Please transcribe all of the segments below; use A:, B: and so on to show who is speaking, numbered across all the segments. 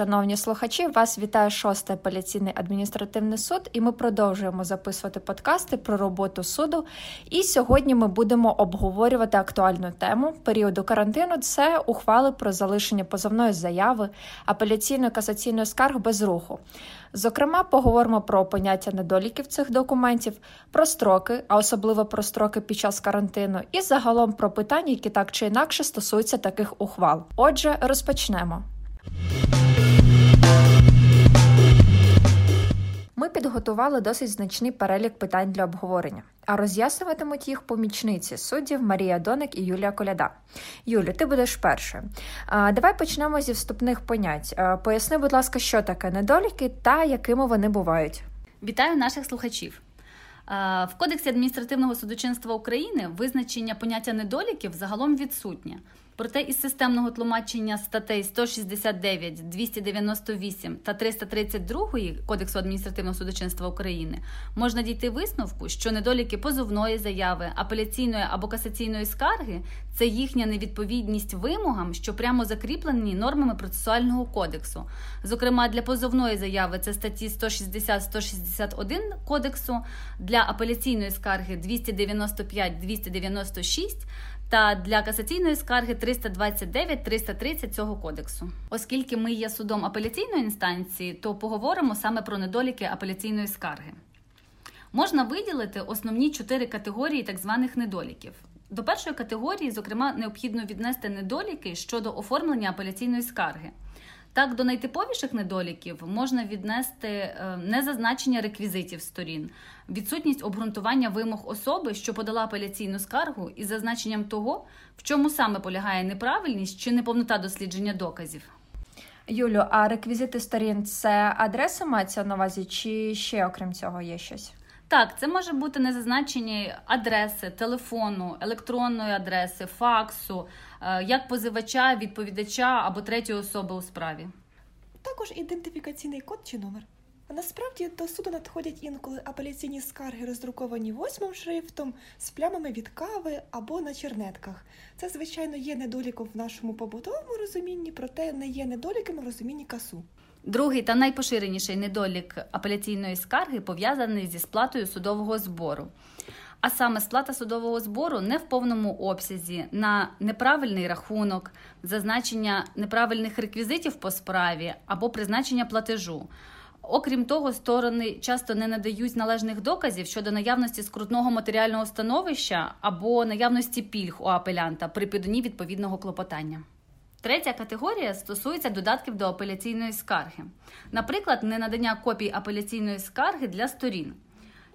A: Шановні слухачі, вас вітає шостий апеляційний адміністративний суд, і ми продовжуємо записувати подкасти про роботу суду. І сьогодні ми будемо обговорювати актуальну тему періоду карантину. Це ухвали про залишення позовної заяви, апеляційної касаційної скарг без руху. Зокрема, поговоримо про поняття недоліків цих документів, про строки, а особливо про строки під час карантину, і загалом про питання, які так чи інакше стосуються таких ухвал. Отже, розпочнемо. Підготували досить значний перелік питань для обговорення, а роз'яснюватимуть їх помічниці суддів Марія Доник і Юлія Коляда. Юлю, ти будеш першою. Давай почнемо зі вступних понять. Поясни, будь ласка, що таке недоліки та якими вони бувають.
B: Вітаю наших слухачів. В Кодексі адміністративного судочинства України визначення поняття недоліків загалом відсутнє. Проте із системного тлумачення статей 169, 298 та 332 Кодексу адміністративного судочинства України можна дійти висновку, що недоліки позовної заяви, апеляційної або касаційної скарги це їхня невідповідність вимогам, що прямо закріплені нормами процесуального кодексу. Зокрема, для позовної заяви це статті 160-161 кодексу, для апеляційної скарги 295-296 та для касаційної скарги 329-330 цього кодексу. Оскільки ми є судом апеляційної інстанції, то поговоримо саме про недоліки апеляційної скарги. Можна виділити основні чотири категорії так званих недоліків. До першої категорії, зокрема, необхідно віднести недоліки щодо оформлення апеляційної скарги. Так, до найтиповіших недоліків можна віднести е, незазначення реквізитів сторін, відсутність обґрунтування вимог особи, що подала апеляційну скаргу, із зазначенням того, в чому саме полягає неправильність чи неповнота дослідження доказів.
A: Юлю, а реквізити сторін це адреса мається на увазі, чи ще окрім цього є щось?
B: Так, це може бути незазначені адреси, телефону, електронної адреси, факсу, як позивача, відповідача або третьої особи у справі.
C: Також ідентифікаційний код чи номер. Насправді до суду надходять інколи апеляційні скарги, роздруковані восьмим шрифтом, з плямами від кави або на чернетках. Це, звичайно, є недоліком в нашому побутовому розумінні, проте не є недоліком в розумінні касу.
B: Другий та найпоширеніший недолік апеляційної скарги пов'язаний зі сплатою судового збору. А саме сплата судового збору не в повному обсязі на неправильний рахунок, зазначення неправильних реквізитів по справі або призначення платежу. Окрім того, сторони часто не надають належних доказів щодо наявності скрутного матеріального становища або наявності пільг у апелянта при піданні відповідного клопотання. Третя категорія стосується додатків до апеляційної скарги, наприклад, ненадання копій апеляційної скарги для сторін.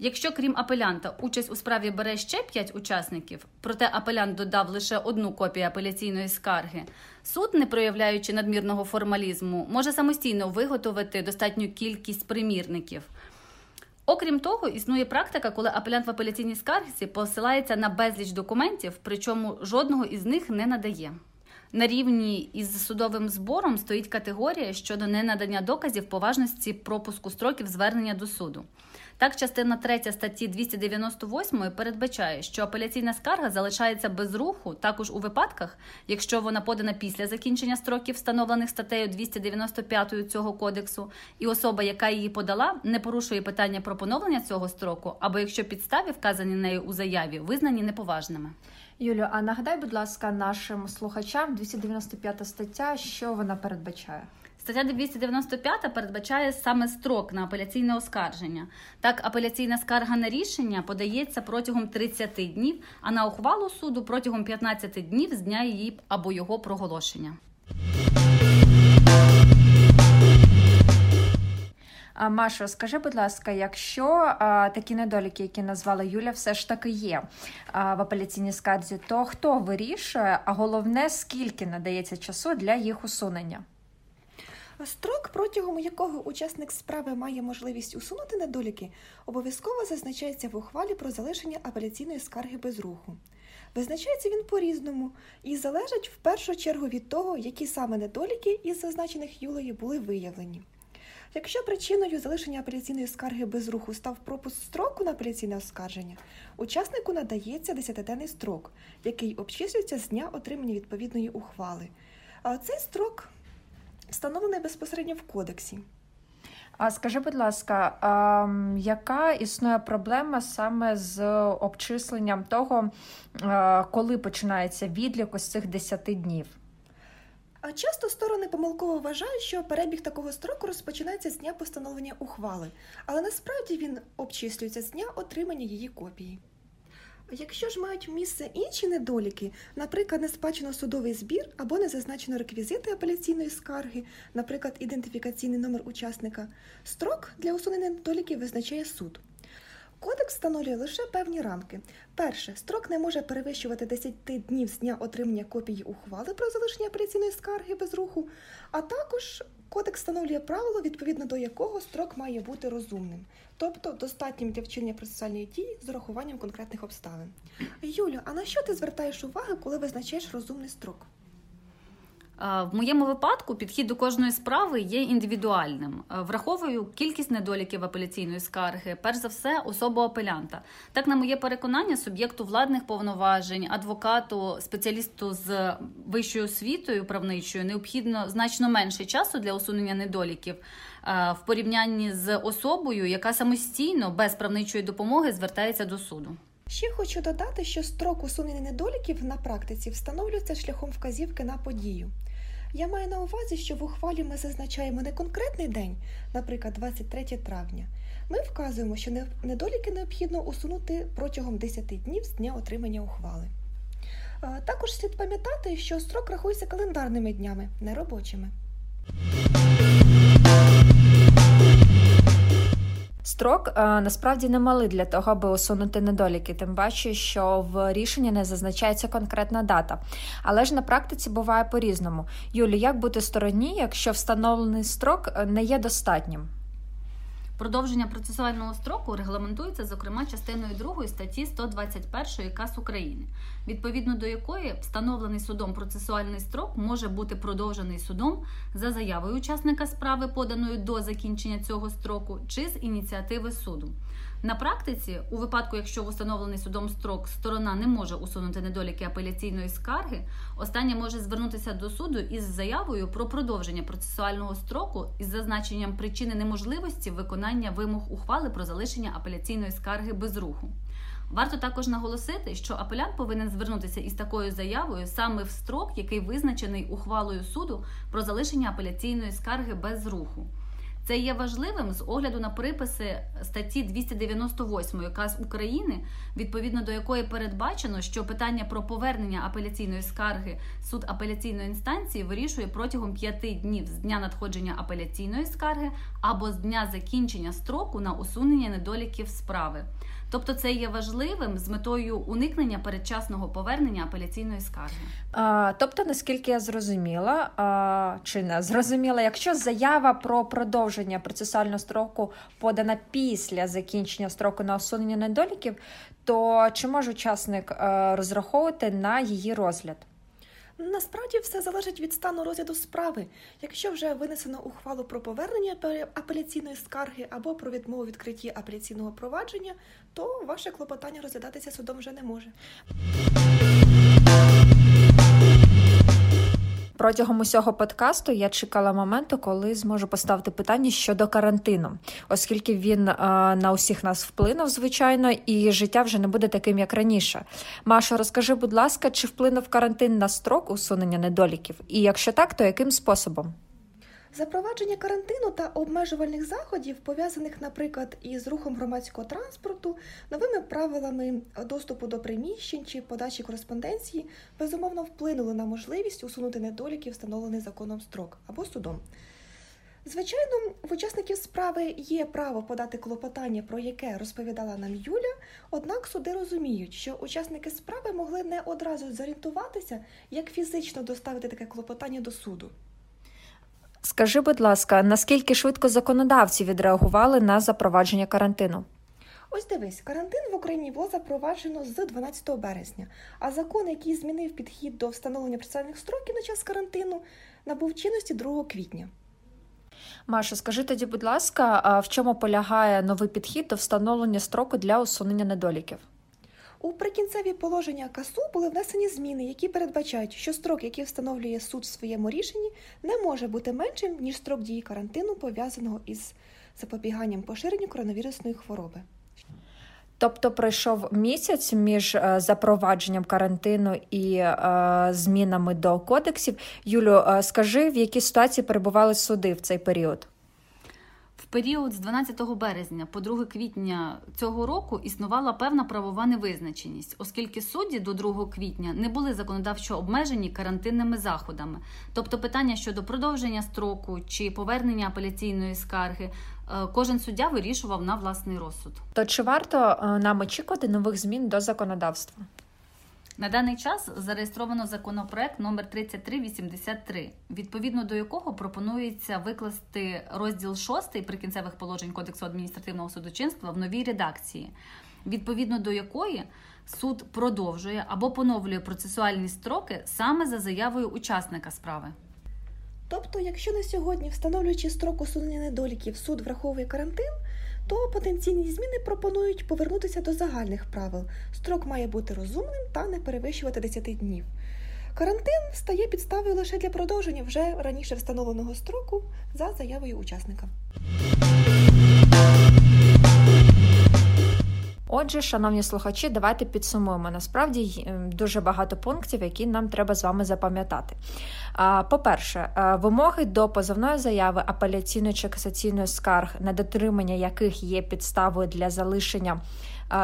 B: Якщо крім апелянта участь у справі бере ще 5 учасників, проте апелянт додав лише одну копію апеляційної скарги, суд, не проявляючи надмірного формалізму, може самостійно виготовити достатню кількість примірників. Окрім того, існує практика, коли апелянт в апеляційній скарзі посилається на безліч документів, причому жодного із них не надає. На рівні із судовим збором стоїть категорія щодо ненадання доказів поважності пропуску строків звернення до суду. Так, частина 3 статті 298 передбачає, що апеляційна скарга залишається без руху також у випадках, якщо вона подана після закінчення строків, встановлених статтею 295 цього кодексу, і особа, яка її подала, не порушує питання про поновлення цього строку, або якщо підстави, вказані нею у заяві, визнані неповажними.
A: Юлю, а нагадай, будь ласка, нашим слухачам 295 стаття, що вона передбачає?
B: Стаття 295 передбачає саме строк на апеляційне оскарження. Так, апеляційна скарга на рішення подається протягом 30 днів, а на ухвалу суду протягом 15 днів з дня її або його проголошення.
A: Машо, скажи, будь ласка, якщо такі недоліки, які назвала Юля, все ж таки є в апеляційній скарзі, то хто вирішує, а головне, скільки надається часу для їх усунення?
C: Строк, протягом якого учасник справи має можливість усунути недоліки, обов'язково зазначається в ухвалі про залишення апеляційної скарги без руху. Визначається він по-різному і залежить в першу чергу від того, які саме недоліки із зазначених Юлею були виявлені. Якщо причиною залишення апеляційної скарги без руху став пропуск строку на апеляційне оскарження, учаснику надається 10-денний строк, який обчислюється з дня отримання відповідної ухвали. А цей строк встановлений безпосередньо в кодексі.
A: А скажи, будь ласка, а, яка існує проблема саме з обчисленням того, а, коли починається відлік ось цих 10 днів?
C: А часто сторони помилково вважають, що перебіг такого строку розпочинається з дня постановлення ухвали, але насправді він обчислюється з дня отримання її копії. Якщо ж мають місце інші недоліки, наприклад, не сплачено судовий збір або не зазначено реквізити апеляційної скарги, наприклад, ідентифікаційний номер учасника, строк для усунення недоліків визначає суд. Кодекс встановлює лише певні рамки. Перше, строк не може перевищувати 10 днів з дня отримання копії ухвали про залишення апеляційної скарги без руху, а також кодекс встановлює правило, відповідно до якого строк має бути розумним, тобто достатнім для вчинення процесуальної дії з урахуванням конкретних обставин. Юлю, а на що ти звертаєш увагу, коли визначаєш розумний строк?
B: В моєму випадку підхід до кожної справи є індивідуальним. Враховую кількість недоліків апеляційної скарги, перш за все, особу апелянта. Так, на моє переконання, суб'єкту владних повноважень, адвокату, спеціалісту з вищою освітою правничою необхідно значно менше часу для усунення недоліків в порівнянні з особою, яка самостійно без правничої допомоги звертається до суду.
C: Ще хочу додати, що строк усунення недоліків на практиці встановлюється шляхом вказівки на подію. Я маю на увазі, що в ухвалі ми зазначаємо не конкретний день, наприклад, 23 травня. Ми вказуємо, що недоліки необхідно усунути протягом 10 днів з дня отримання ухвали. Також слід пам'ятати, що строк рахується календарними днями, не робочими.
A: Строк а, насправді немалий для того, аби усунути недоліки, тим паче, що в рішенні не зазначається конкретна дата. Але ж на практиці буває по-різному. Юлі, як бути стороні, якщо встановлений строк е, не є достатнім?
B: Продовження процесуального строку регламентується, зокрема, частиною 2 статті 121 КАС України, відповідно до якої встановлений судом процесуальний строк може бути продовжений судом за заявою учасника справи, поданою до закінчення цього строку, чи з ініціативи суду. На практиці, у випадку, якщо в установлений судом строк сторона не може усунути недоліки апеляційної скарги, остання може звернутися до суду із заявою про продовження процесуального строку із зазначенням причини неможливості виконання вимог ухвали про залишення апеляційної скарги без руху. Варто також наголосити, що апелянт повинен звернутися із такою заявою саме в строк, який визначений ухвалою суду про залишення апеляційної скарги без руху. Це є важливим з огляду на приписи статті 298 КАС України, відповідно до якої передбачено, що питання про повернення апеляційної скарги суд апеляційної інстанції вирішує протягом п'яти днів з дня надходження апеляційної скарги або з дня закінчення строку на усунення недоліків справи. Тобто це є важливим з метою уникнення передчасного повернення апеляційної скарги.
A: А, Тобто, наскільки я зрозуміла, а, чи не зрозуміла, якщо заява про продовження процесуального строку подана після закінчення строку на усунення недоліків, то чи може учасник розраховувати на її розгляд?
C: Насправді все залежить від стану розгляду справи. Якщо вже винесено ухвалу про повернення апеляційної скарги або про відмову відкритті апеляційного провадження, то ваше клопотання розглядатися судом вже не може.
A: Протягом усього подкасту я чекала моменту, коли зможу поставити питання щодо карантину, оскільки він а, на усіх нас вплинув, звичайно, і життя вже не буде таким, як раніше. Маша, розкажи, будь ласка, чи вплинув карантин на строк усунення недоліків? І якщо так, то яким способом?
C: Запровадження карантину та обмежувальних заходів, пов'язаних, наприклад, із рухом громадського транспорту, новими правилами доступу до приміщень чи подачі кореспонденції, безумовно вплинули на можливість усунути недоліки, встановлений законом строк або судом. Звичайно, в учасників справи є право подати клопотання, про яке розповідала нам Юля, однак суди розуміють, що учасники справи могли не одразу зорієнтуватися, як фізично доставити таке клопотання до суду.
A: Скажи, будь ласка, наскільки швидко законодавці відреагували на запровадження карантину?
C: Ось дивись, карантин в Україні було запроваджено з 12 березня, а закон, який змінив підхід до встановлення процесуальних строків на час карантину, набув чинності 2 квітня.
A: Маша, скажи тоді, будь ласка, а в чому полягає новий підхід до встановлення строку для усунення недоліків?
C: У прикінцеві положення КАСУ були внесені зміни, які передбачають, що строк, який встановлює суд в своєму рішенні, не може бути меншим, ніж строк дії карантину, пов'язаного із запобіганням поширенню коронавірусної хвороби.
A: Тобто пройшов місяць між е, запровадженням карантину і е, змінами до кодексів. Юлю, е, скажи, в якій ситуації перебували суди в цей період?
B: Період з 12 березня по 2 квітня цього року існувала певна правова невизначеність, оскільки судді до 2 квітня не були законодавчо обмежені карантинними заходами. Тобто питання щодо продовження строку чи повернення апеляційної скарги, е, кожен суддя вирішував на власний розсуд.
A: То чи варто е, нам очікувати нових змін до законодавства?
B: На даний час зареєстровано законопроект номер 3383, відповідно до якого пропонується викласти розділ 6 прикінцевих положень Кодексу адміністративного судочинства в новій редакції, відповідно до якої суд продовжує або поновлює процесуальні строки саме за заявою учасника справи.
C: Тобто, якщо на сьогодні, встановлюючи строк усунення недоліків, суд враховує карантин, то потенційні зміни пропонують повернутися до загальних правил. Строк має бути розумним та не перевищувати 10 днів. Карантин стає підставою лише для продовження вже раніше встановленого строку за заявою учасника.
A: Отже, шановні слухачі, давайте підсумуємо. Насправді дуже багато пунктів, які нам треба з вами запам'ятати. По-перше, вимоги до позовної заяви апеляційної чи касаційної скарг, на дотримання яких є підставою для залишення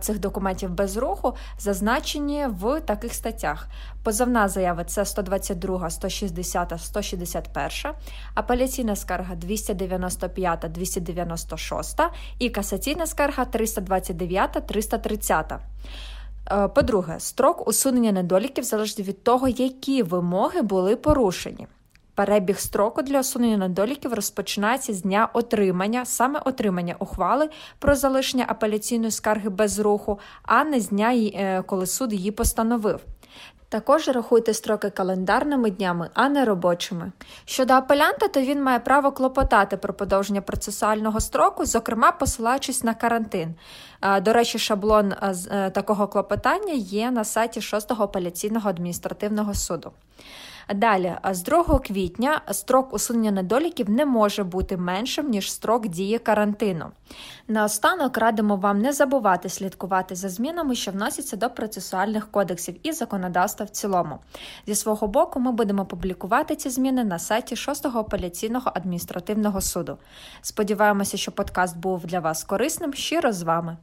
A: цих документів без руху зазначені в таких статтях. Позовна заява це 122, 160, 161, апеляційна скарга 295, 296 і касаційна скарга 329, 330. По-друге, строк усунення недоліків залежить від того, які вимоги були порушені. Перебіг строку для усунення недоліків розпочинається з дня отримання, саме отримання ухвали про залишення апеляційної скарги без руху, а не з дня, е, коли суд її постановив. Також рахуйте строки календарними днями, а не робочими. Щодо апелянта, то він має право клопотати про подовження процесуального строку, зокрема посилаючись на карантин. До речі, шаблон е, такого клопотання є на сайті 6-го апеляційного адміністративного суду. Далі, з 2 квітня строк усунення недоліків не може бути меншим, ніж строк дії карантину. Наостанок радимо вам не забувати слідкувати за змінами, що вносяться до процесуальних кодексів і законодавства в цілому. Зі свого боку, ми будемо публікувати ці зміни на сайті 6-го апеляційного адміністративного суду. Сподіваємося, що подкаст був для вас корисним. Щиро з вами.